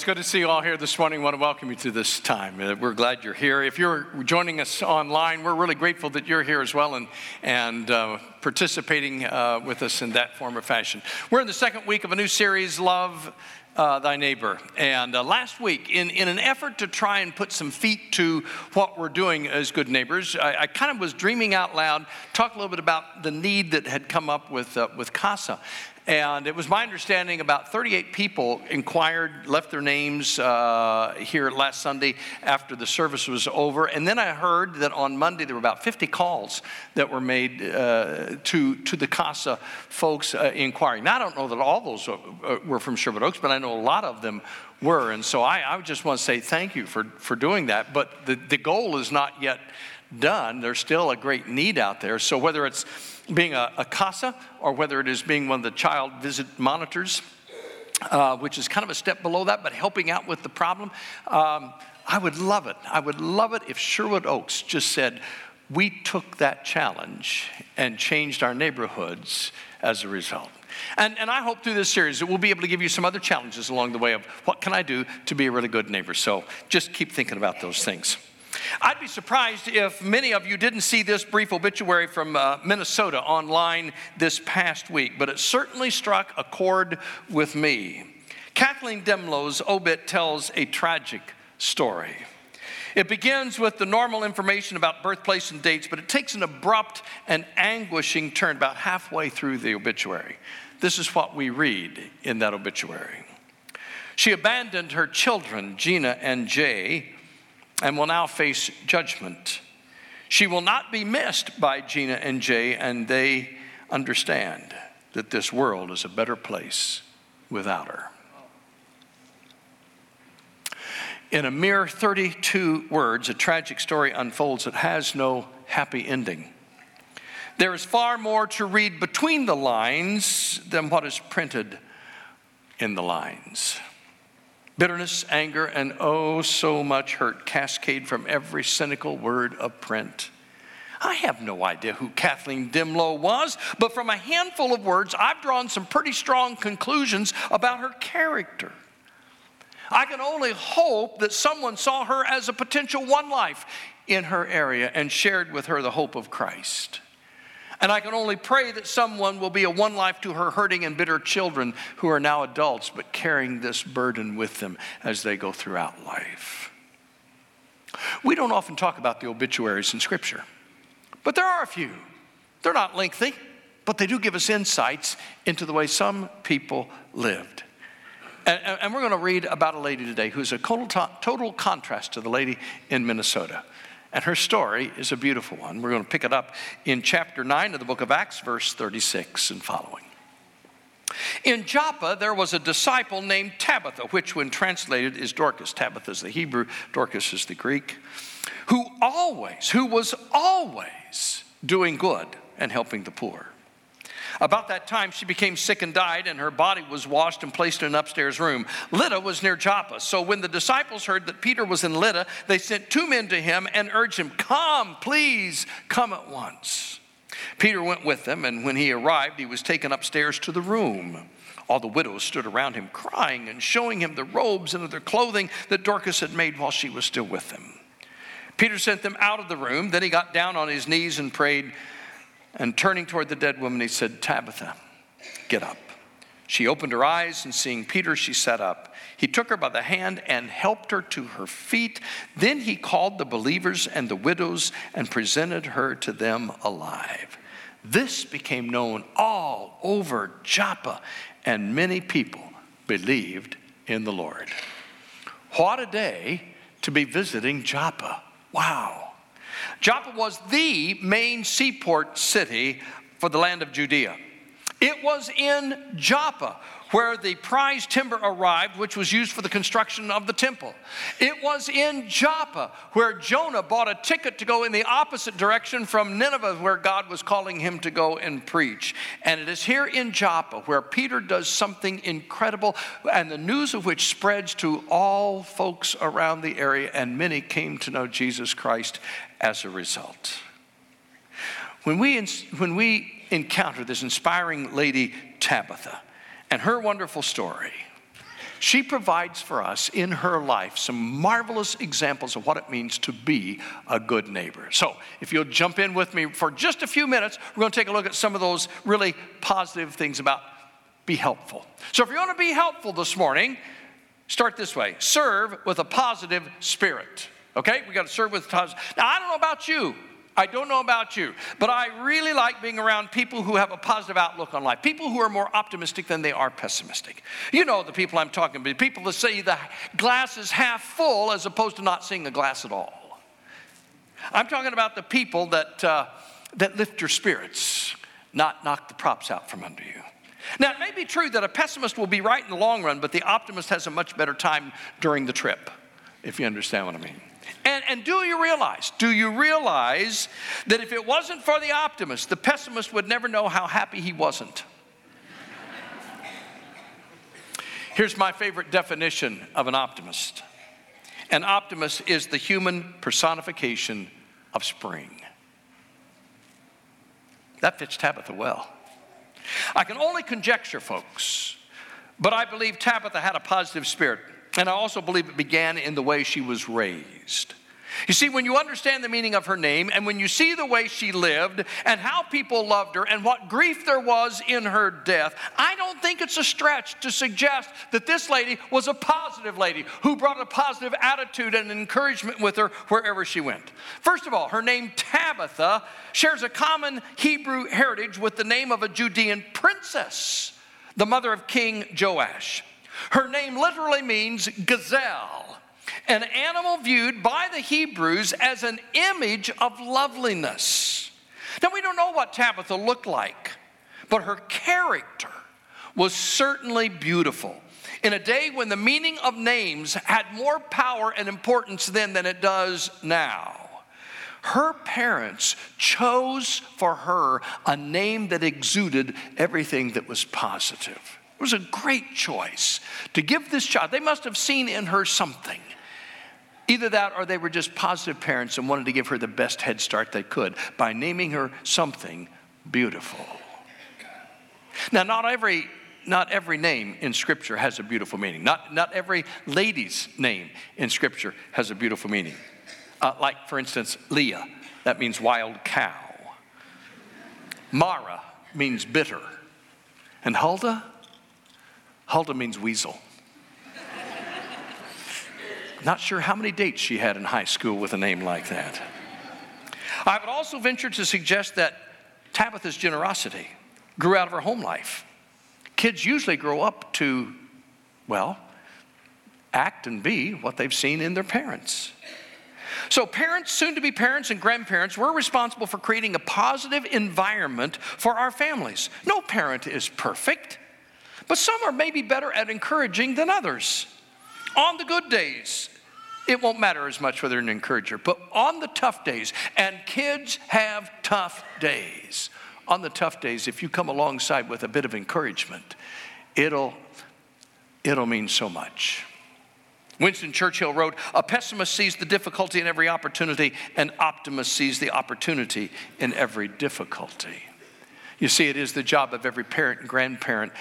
It's good to see you all here this morning. I want to welcome you to this time. Uh, We're glad you're here. If you're joining us online, we're really grateful that you're here as well and, and uh, participating uh, with us in that form or fashion. We're in the second week of a new series, Love uh, Thy Neighbor. And uh, last week, in, in an effort to try and put some feet to what we're doing as good neighbors, I, I kind of was dreaming out loud, talk a little bit about the need that had come up with, uh, with CASA. And it was my understanding about 38 people inquired, left their names uh, here last Sunday after the service was over. And then I heard that on Monday there were about 50 calls that were made uh, to, to the CASA folks uh, inquiring. Now, I don't know that all those uh, were from Sherwood Oaks, but I know a lot of them were. And so I, I just want to say thank you for, for doing that. But the, the goal is not yet done. There's still a great need out there. So whether it's being a, a CASA or whether it is being one of the child visit monitors, uh, which is kind of a step below that, but helping out with the problem, um, I would love it. I would love it if Sherwood Oaks just said, we took that challenge and changed our neighborhoods as a result. And, and I hope through this series that we'll be able to give you some other challenges along the way of what can I do to be a really good neighbor. So just keep thinking about those things. I'd be surprised if many of you didn't see this brief obituary from uh, Minnesota online this past week, but it certainly struck a chord with me. Kathleen Dehmlow's obit tells a tragic story. It begins with the normal information about birthplace and dates, but it takes an abrupt and anguishing turn about halfway through the obituary. This is what we read in that obituary. She abandoned her children, Gina and Jay, and will now face judgment. She will not be missed by Gina and Jay, and they understand that this world is a better place without her. In a mere 32 words, a tragic story unfolds that has no happy ending. There is far more to read between the lines than what is printed in the lines. Bitterness, anger, and oh, so much hurt cascade from every cynical word of print. I have no idea who Kathleen Dehmlow was, but from a handful of words, I've drawn some pretty strong conclusions about her character. I can only hope that someone saw her as a potential one life in her area and shared with her the hope of Christ. And I can only pray that someone will be a one life to her hurting and bitter children who are now adults, but carrying this burden with them as they go throughout life. We don't often talk about the obituaries in Scripture, but there are a few. They're not lengthy, but they do give us insights into the way some people lived. And, and we're going to read about a lady today who's a total, total contrast to the lady in Minnesota. And her story is a beautiful one. We're going to pick it up in chapter 9 of the book of Acts, verse 36 and following. In Joppa, there was a disciple named Tabitha, which, when translated, is Dorcas. Tabitha is the Hebrew, Dorcas is the Greek, who always, who was always doing good and helping the poor. About that time, she became sick and died, and her body was washed and placed in an upstairs room. Lydda was near Joppa. So when the disciples heard that Peter was in Lydda, they sent two men to him and urged him, Come, please, come at once. Peter went with them, and when he arrived, he was taken upstairs to the room. All the widows stood around him, crying and showing him the robes and other clothing that Dorcas had made while she was still with them. Peter sent them out of the room. Then he got down on his knees and prayed. And turning toward the dead woman, he said, Tabitha, get up. She opened her eyes, and seeing Peter, she sat up. He took her by the hand and helped her to her feet. Then he called the believers and the widows and presented her to them alive. This became known all over Joppa, and many people believed in the Lord. What a day to be visiting Joppa! Wow. Joppa was the main seaport city for the land of Judea. It was in Joppa where the prize timber arrived, which was used for the construction of the temple. It was in Joppa where Jonah bought a ticket to go in the opposite direction from Nineveh, where God was calling him to go and preach. And it is here in Joppa where Peter does something incredible, and the news of which spreads to all folks around the area, and many came to know Jesus Christ as a result. When we, when we encounter this inspiring lady, Tabitha, and her wonderful story, she provides for us in her life some marvelous examples of what it means to be a good neighbor. So, if you'll jump in with me for just a few minutes, we're going to take a look at some of those really positive things about be helpful. So, if you want to be helpful this morning, start this way serve with a positive spirit. Okay? We got to serve with positive. Now, I don't know about you. I don't know about you, but I really like being around people who have a positive outlook on life, people who are more optimistic than they are pessimistic. You know the people I'm talking about, people that say the glass is half full as opposed to not seeing the glass at all. I'm talking about the people that, uh, that lift your spirits, not knock the props out from under you. Now, it may be true that a pessimist will be right in the long run, but the optimist has a much better time during the trip, if you understand what I mean. And, and do you realize, do you realize that if it wasn't for the optimist, the pessimist would never know how happy he wasn't? Here's my favorite definition of an optimist an optimist is the human personification of spring. That fits Tabitha well. I can only conjecture, folks, but I believe Tabitha had a positive spirit. And I also believe it began in the way she was raised. You see, when you understand the meaning of her name and when you see the way she lived and how people loved her and what grief there was in her death, I don't think it's a stretch to suggest that this lady was a positive lady who brought a positive attitude and encouragement with her wherever she went. First of all, her name Tabitha shares a common Hebrew heritage with the name of a Judean princess, the mother of King Joash. Her name literally means gazelle, an animal viewed by the Hebrews as an image of loveliness. Now, we don't know what Tabitha looked like, but her character was certainly beautiful. In a day when the meaning of names had more power and importance then than it does now, her parents chose for her a name that exuded everything that was positive. It was a great choice to give this child. They must have seen in her something. Either that or they were just positive parents and wanted to give her the best head start they could by naming her something beautiful. Now, not every not every name in Scripture has a beautiful meaning. Not, not every lady's name in Scripture has a beautiful meaning. Uh, like, for instance, Leah, that means wild cow. Mara means bitter. And Huldah, Huldah means weasel. Not sure how many dates she had in high school with a name like that. I would also venture to suggest that Tabitha's generosity grew out of her home life. Kids usually grow up to, well, act and be what they've seen in their parents. So, parents, soon to be parents, and grandparents, we're responsible for creating a positive environment for our families. No parent is perfect. But some are maybe better at encouraging than others. On the good days, it won't matter as much whether an encourager, but on the tough days, and kids have tough days. On the tough days, if you come alongside with a bit of encouragement, it'll, it'll mean so much. Winston Churchill wrote, A pessimist sees the difficulty in every opportunity, an optimist sees the opportunity in every difficulty. You see, it is the job of every parent and grandparent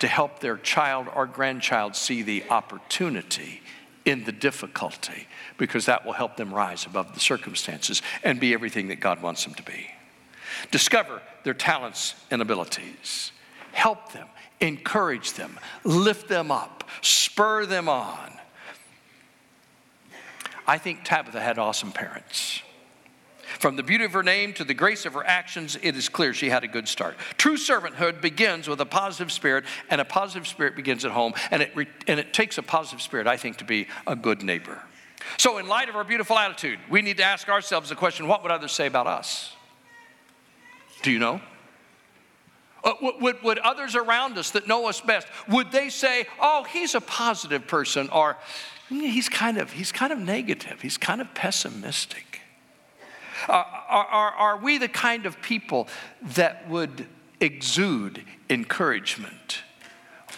to help their child or grandchild see the opportunity in the difficulty because that will help them rise above the circumstances and be everything that God wants them to be. Discover their talents and abilities. Help them, encourage them, lift them up, spur them on. I think Tabitha had awesome parents. From the beauty of her name to the grace of her actions, it is clear she had a good start. True servanthood begins with a positive spirit, and a positive spirit begins at home. And it, re- and it takes a positive spirit, I think, to be a good neighbor. So, in light of our beautiful attitude, we need to ask ourselves the question what would others say about us? Do you know? Uh, would, would others around us that know us best, would they say, oh, he's a positive person, or he's kind of, he's kind of negative, he's kind of pessimistic? Uh, are, are, are we the kind of people that would exude encouragement?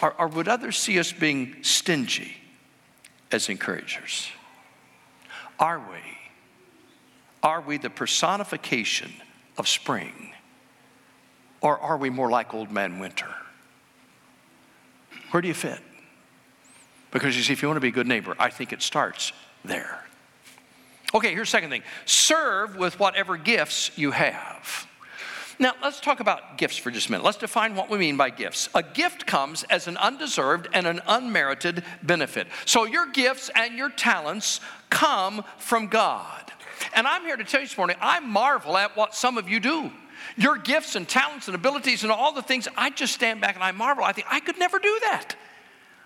Or, or would others see us being stingy as encouragers? Are we? Are we the personification of spring? Or are we more like Old Man Winter? Where do you fit? Because you see, if you want to be a good neighbor, I think it starts there. Okay, here's the second thing serve with whatever gifts you have. Now, let's talk about gifts for just a minute. Let's define what we mean by gifts. A gift comes as an undeserved and an unmerited benefit. So, your gifts and your talents come from God. And I'm here to tell you this morning, I marvel at what some of you do. Your gifts and talents and abilities and all the things, I just stand back and I marvel. I think I could never do that.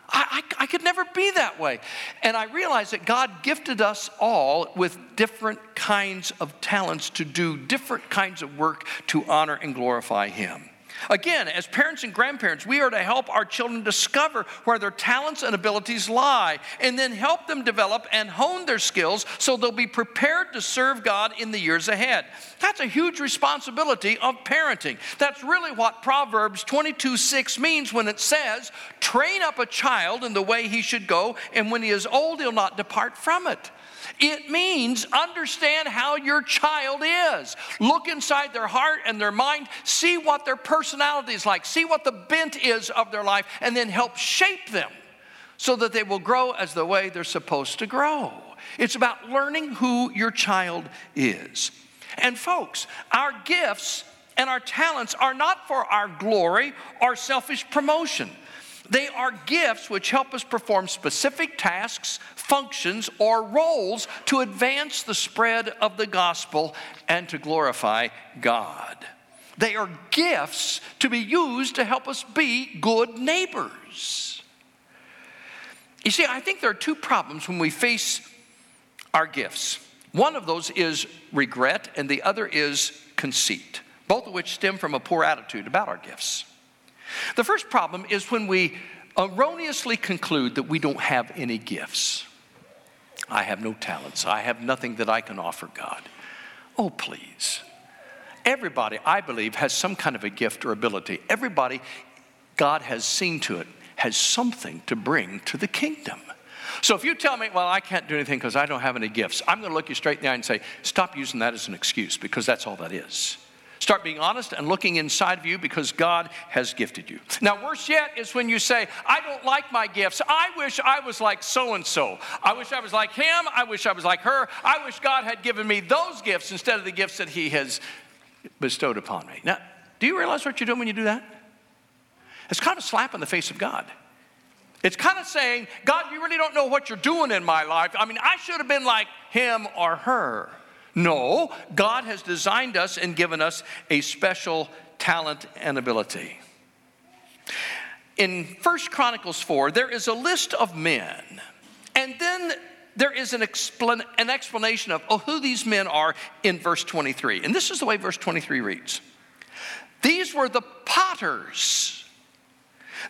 I, I, I, could never be that way. And I realized that God gifted us all with different kinds of talents to do different kinds of work to honor and glorify Him. Again, as parents and grandparents, we are to help our children discover where their talents and abilities lie and then help them develop and hone their skills so they'll be prepared to serve God in the years ahead. That's a huge responsibility of parenting. That's really what Proverbs 22 6 means when it says, Train up a child in the way he should go, and when he is old, he'll not depart from it. It means understand how your child is. Look inside their heart and their mind, see what their personality is like, see what the bent is of their life, and then help shape them so that they will grow as the way they're supposed to grow. It's about learning who your child is. And folks, our gifts and our talents are not for our glory or selfish promotion. They are gifts which help us perform specific tasks, functions, or roles to advance the spread of the gospel and to glorify God. They are gifts to be used to help us be good neighbors. You see, I think there are two problems when we face our gifts. One of those is regret, and the other is conceit, both of which stem from a poor attitude about our gifts. The first problem is when we erroneously conclude that we don't have any gifts. I have no talents. I have nothing that I can offer God. Oh, please. Everybody, I believe, has some kind of a gift or ability. Everybody, God has seen to it, has something to bring to the kingdom. So if you tell me, well, I can't do anything because I don't have any gifts, I'm going to look you straight in the eye and say, stop using that as an excuse because that's all that is. Start being honest and looking inside of you because God has gifted you. Now, worse yet is when you say, I don't like my gifts. I wish I was like so and so. I wish I was like him. I wish I was like her. I wish God had given me those gifts instead of the gifts that He has bestowed upon me. Now, do you realize what you're doing when you do that? It's kind of a slap in the face of God. It's kind of saying, God, you really don't know what you're doing in my life. I mean, I should have been like him or her. No, God has designed us and given us a special talent and ability. In First Chronicles 4, there is a list of men, and then there is an, explan- an explanation of oh, who these men are in verse 23. And this is the way verse 23 reads These were the potters,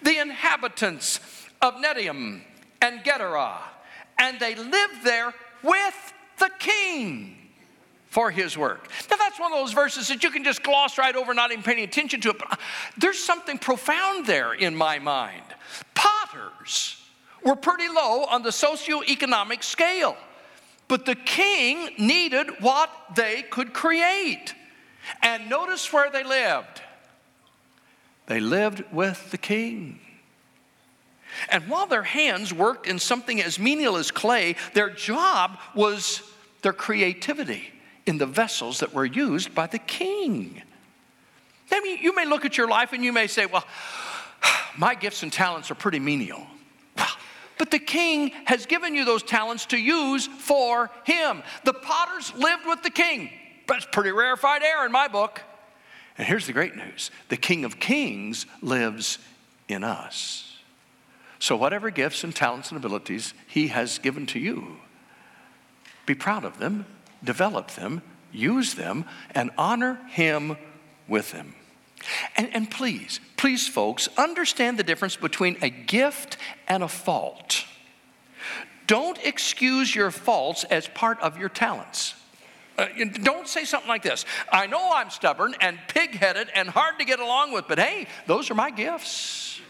the inhabitants of Netaim and Gederah, and they lived there with the king for his work. Now, that's one of those verses that you can just gloss right over, not even paying attention to it. But uh, there's something profound there in my mind. Potters were pretty low on the socioeconomic scale, but the king needed what they could create. And notice where they lived. They lived with the king. And while their hands worked in something as menial as clay, their job was their creativity in the vessels that were used by the king. I mean, you may look at your life and you may say, well, my gifts and talents are pretty menial. But the king has given you those talents to use for him. The potters lived with the king. That's pretty rarefied air in my book. And here's the great news the King of Kings lives in us. So, whatever gifts and talents and abilities he has given to you, be proud of them develop them, use them, and honor Him with them. And, and, please, please, folks, understand the difference between a gift and a fault. Don't excuse your faults as part of your talents. Uh, don't say something like this I know I'm stubborn and pig headed and hard to get along with, but hey, those are my gifts.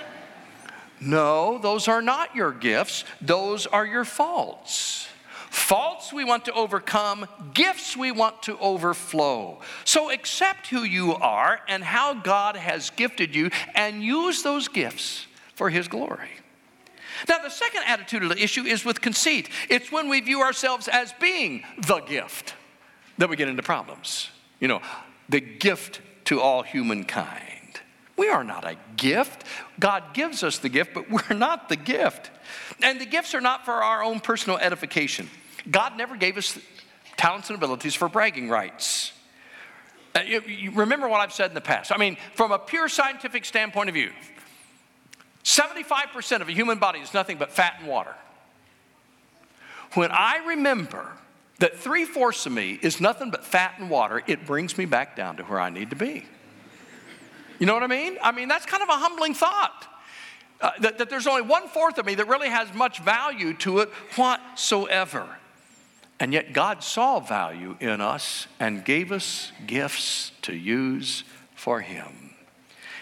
no, those are not your gifts, those are your faults. Faults we want to overcome, gifts we want to overflow. So accept who you are and how God has gifted you and use those gifts for His glory. Now, the second the issue is with conceit. It's when we view ourselves as being the gift that we get into problems. You know, the gift to all humankind. We are not a gift. God gives us the gift, but we're not the gift. And the gifts are not for our own personal edification. God never gave us talents and abilities for bragging rights. Uh, you, you remember what I've said in the past. I mean, from a pure scientific standpoint of view, 75% of a human body is nothing but fat and water. When I remember that three fourths of me is nothing but fat and water, it brings me back down to where I need to be. You know what I mean? I mean, that's kind of a humbling thought. Uh, that, that there's only one fourth of me that really has much value to it whatsoever. And yet God saw value in us and gave us gifts to use for Him.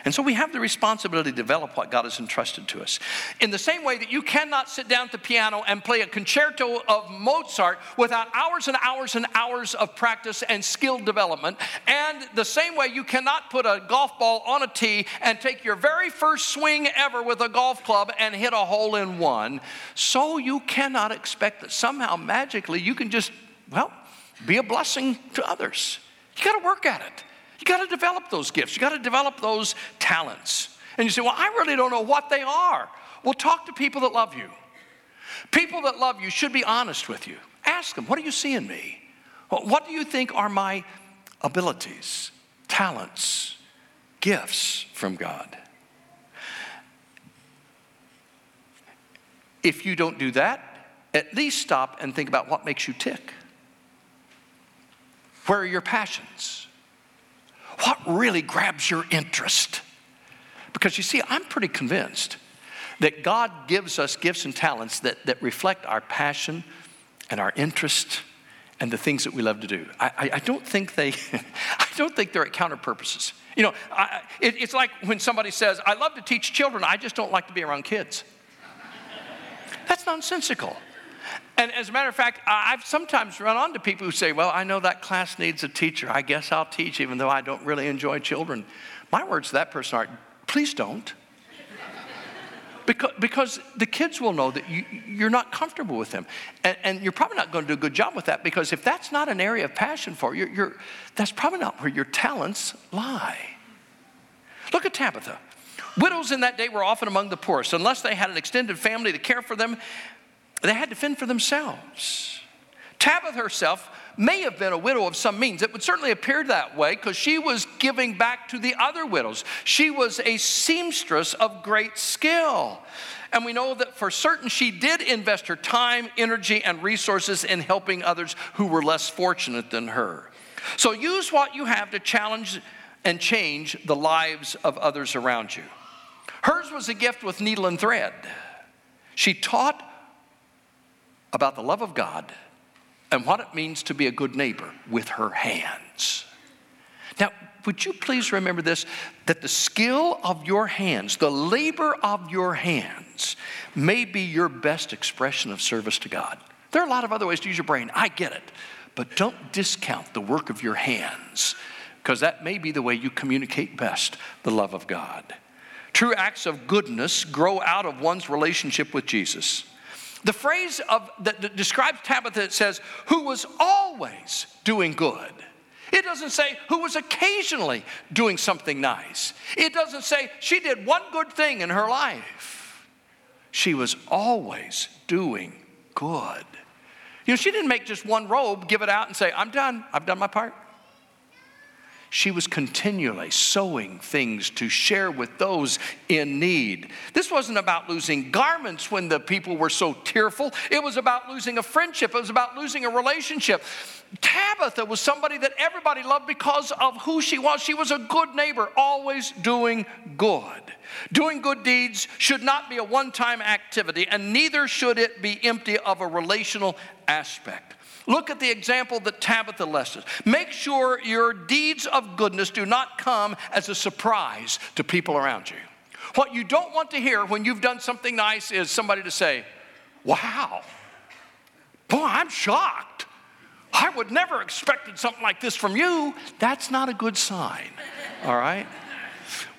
And so we have the responsibility to develop what God has entrusted to us. In the same way that you cannot sit down at the piano and play a concerto of Mozart without hours and hours and hours of practice and skill development, and the same way you cannot put a golf ball on a tee and take your very first swing ever with a golf club and hit a hole in one, so you cannot expect that somehow magically you can just, well, be a blessing to others. You got to work at it. You got to develop those gifts, you got to develop those talents. And you say, Well, I really don't know what they are. Well, talk to people that love you. People that love you should be honest with you. Ask them, What do you see in me? What do you think are my abilities, talents, gifts from God? If you don't do that, at least stop and think about what makes you tick. Where are your passions? What really grabs your interest? Because you see, I'm pretty convinced that God gives us gifts and talents that, that reflect our passion and our interest and the things that we love to do. I, I, I don't think they, I don't think they're at counter purposes. You know, I, it, it's like when somebody says, I love to teach children, I just don't like to be around kids. That's nonsensical. And as a matter of fact, I've sometimes run onto people who say, Well, I know that class needs a teacher. I guess I'll teach, even though I don't really enjoy children. My words to that person are, Please don't. because, because the kids will know that you, are not comfortable with them. And, and, you're probably not going to do a good job with that because if that's not an area of passion for you, you're, that's probably not where your talents lie. Look at Tabitha. Widows in that day were often among the poorest. Unless they had an extended family to care for them, they had to fend for themselves. Tabitha herself may have been a widow of some means. It would certainly appear that way because she was giving back to the other widows. She was a seamstress of great skill. And we know that for certain she did invest her time, energy, and resources in helping others who were less fortunate than her. So use what you have to challenge and change the lives of others around you. Hers was a gift with needle and thread. She taught about the love of God and what it means to be a good neighbor with her hands. Now, would you please remember this that the skill of your hands, the labor of your hands, may be your best expression of service to God. There are a lot of other ways to use your brain, I get it, but don't discount the work of your hands because that may be the way you communicate best the love of God. True acts of goodness grow out of one's relationship with Jesus. The phrase of, that, describes Tabitha it says, who was always doing good. It doesn't say who was occasionally doing something nice. It doesn't say she did one good thing in her life. She was always doing good. You know, she didn't make just one robe, give it out, and say, I'm done, I've done my part she was continually sewing things to share with those in need. This wasn't about losing garments when the people were so tearful, it was about losing a friendship, it was about losing a relationship. Tabitha was somebody that everybody loved because of who she was. She was a good neighbor, always doing good. Doing good deeds should not be a one time activity, and neither should it be empty of a relational aspect. Look at the example that Tabitha left us. Make sure your deeds of goodness do not come as a surprise to people around you. What you don't want to hear when you've done something nice is somebody to say, Wow, boy, I'm shocked. I would never expected something like this from you. That's not a good sign, all right?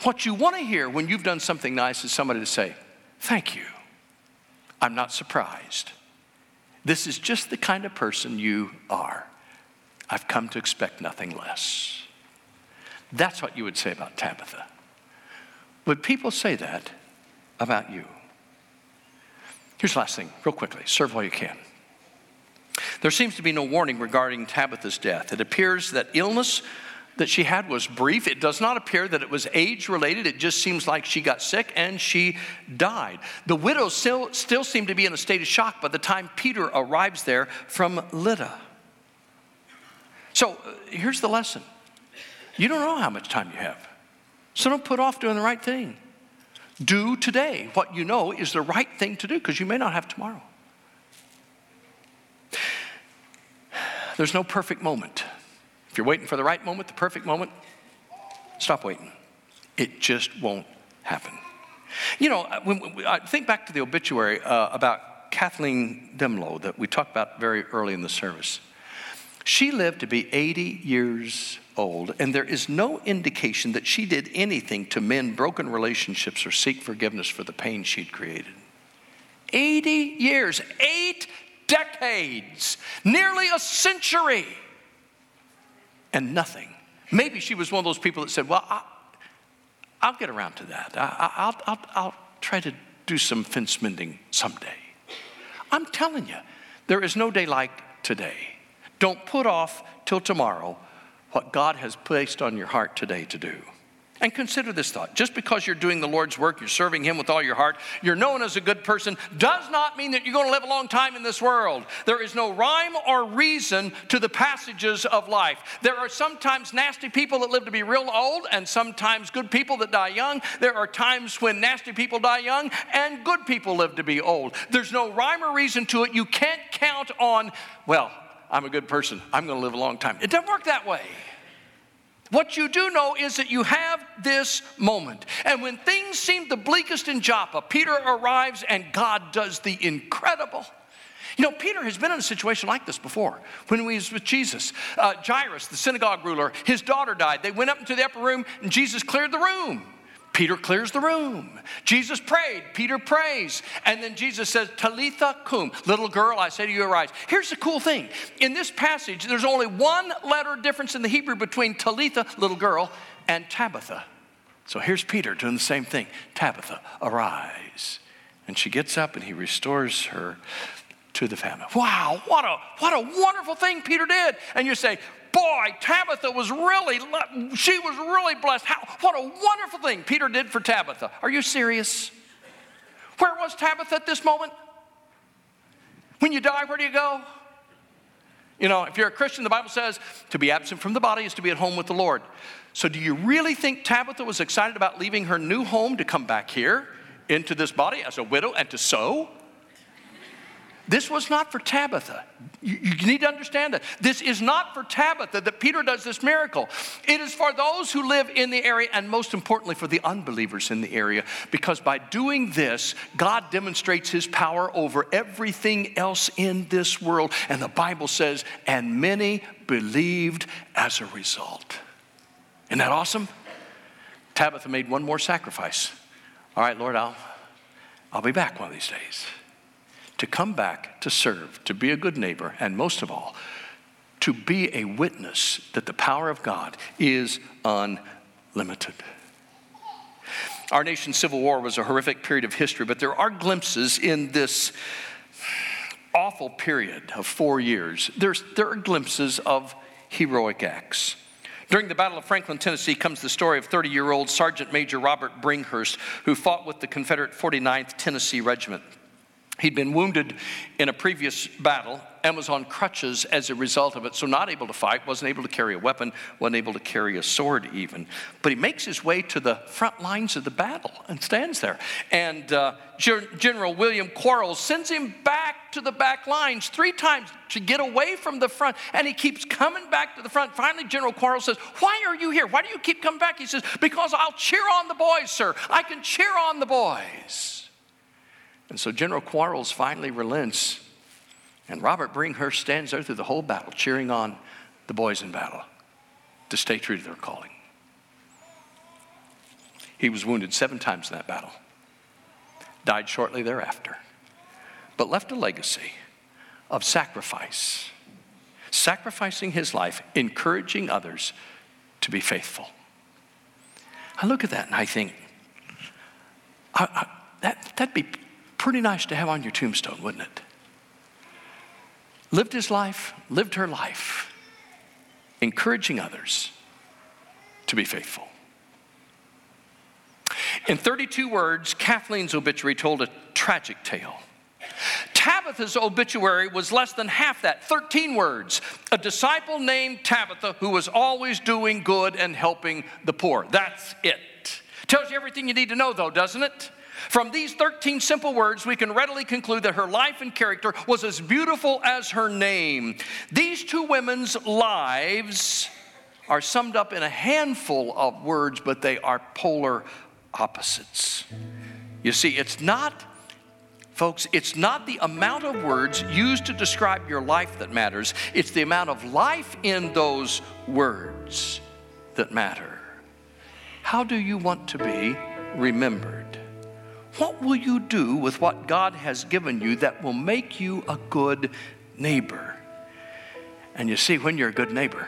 What you want to hear when you've done something nice is somebody to say, Thank you. I'm not surprised. This is just the kind of person you are. I've come to expect nothing less. That's what you would say about Tabitha. Would people say that about you? Here's the last thing, real quickly serve while you can. There seems to be no warning regarding Tabitha's death. It appears that illness that she had was brief. It does not appear that it was age related. It just seems like she got sick and she died. The widow still, still seem to be in a state of shock by the time Peter arrives there from Lydda. So uh, here's the lesson you don't know how much time you have. So don't put off doing the right thing. Do today what you know is the right thing to do because you may not have tomorrow. There's no perfect moment. If you're waiting for the right moment, the perfect moment, stop waiting. It just won't happen. You know, when, when I think back to the obituary uh, about Kathleen Dehmlow that we talked about very early in the service. She lived to be 80 years old, and there is no indication that she did anything to mend broken relationships or seek forgiveness for the pain she'd created. 80 years, eight decades, nearly a century, and nothing. Maybe she was one of those people that said, Well, I'll, I'll get around to that. I, will I'll, I'll try to do some fence mending someday. I'm telling you, there is no day like today. Don't put off till tomorrow what God has placed on your heart today to do. And consider this thought just because you're doing the Lord's work, you're serving Him with all your heart, you're known as a good person, does not mean that you're going to live a long time in this world. There is no rhyme or reason to the passages of life. There are sometimes nasty people that live to be real old, and sometimes good people that die young. There are times when nasty people die young, and good people live to be old. There's no rhyme or reason to it. You can't count on, well, I'm a good person, I'm going to live a long time. It doesn't work that way. What you do know is that you have this moment. And when things seem the bleakest in Joppa, Peter arrives and God does the incredible. You know, Peter has been in a situation like this before when he was with Jesus. Uh, Jairus, the synagogue ruler, his daughter died. They went up into the upper room and Jesus cleared the room. Peter clears the room. Jesus prayed. Peter prays. And then Jesus says, Talitha cum, little girl, I say to you, arise. Here's the cool thing. In this passage, there's only one letter difference in the Hebrew between Talitha, little girl, and Tabitha. So here's Peter doing the same thing. Tabitha, arise. And she gets up and he restores her to the family. Wow, what a, what a wonderful thing Peter did. And you say, boy, Tabitha was really, she was really blessed. How, what a wonderful thing Peter did for Tabitha. Are you serious? Where was Tabitha at this moment? When you die, where do you go? You know, if you're a Christian, the Bible says to be absent from the body is to be at home with the Lord. So, do you really think Tabitha was excited about leaving her new home to come back here into this body as a widow and to sow? This was not for Tabitha. You, you, need to understand that. This is not for Tabitha that Peter does this miracle. It is for those who live in the area, and most importantly, for the unbelievers in the area, because by doing this, God demonstrates his power over everything else in this world. And the Bible says, and many believed as a result. Isn't that awesome? Tabitha made one more sacrifice. All right, Lord, I'll, I'll be back one of these days to come back to serve, to be a good neighbor, and most of all, to be a witness that the power of God is unlimited. Our nation's civil war was a horrific period of history, but there are glimpses in this awful period of four years. There's, there are glimpses of heroic acts. During the Battle of Franklin, Tennessee, comes the story of 30 year old Sergeant Major Robert Bringhurst, who fought with the Confederate 49th Tennessee Regiment. He'd been wounded in a previous battle and was on crutches as a result of it, so not able to fight, wasn't able to carry a weapon, wasn't able to carry a sword even. But he makes his way to the front lines of the battle and stands there. And uh, General William Quarles sends him back to the back lines three times to get away from the front, and he keeps coming back to the front. Finally, General Quarles says, Why are you here? Why do you keep coming back? He says, Because I'll cheer on the boys, sir. I can cheer on the boys. And so General Quarles finally relents, and Robert Bringhurst stands there through the whole battle, cheering on the boys in battle to stay true to their calling. He was wounded seven times in that battle, died shortly thereafter. but left a legacy of sacrifice, sacrificing his life, encouraging others to be faithful. I look at that and I think, I, I, that, that'd be pretty nice to have on your tombstone, wouldn't it? Lived his life, lived her life, encouraging others to be faithful. In 32 words, Kathleen's obituary told a tragic tale. Tabitha's obituary was less than half that 13 words. A disciple named Tabitha who was always doing good and helping the poor. That's it. Tells you everything you need to know, though, doesn't it? From these 13 simple words, we can readily conclude that her life and character was as beautiful as her name. These two women's lives are summed up in a handful of words, but they are polar opposites. You see, it's not, folks, it's not the amount of words used to describe your life that matters, it's the amount of life in those words that matter. How do you want to be remembered? What will you do with what God has given you that will make you a good neighbor? And you see, when you're a good neighbor,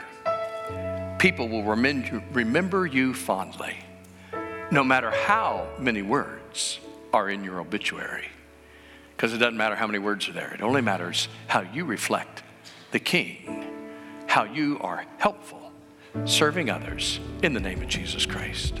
people will remember you fondly, no matter how many words are in your obituary. Because it doesn't matter how many words are there, it only matters how you reflect the King, how you are helpful, serving others in the name of Jesus Christ.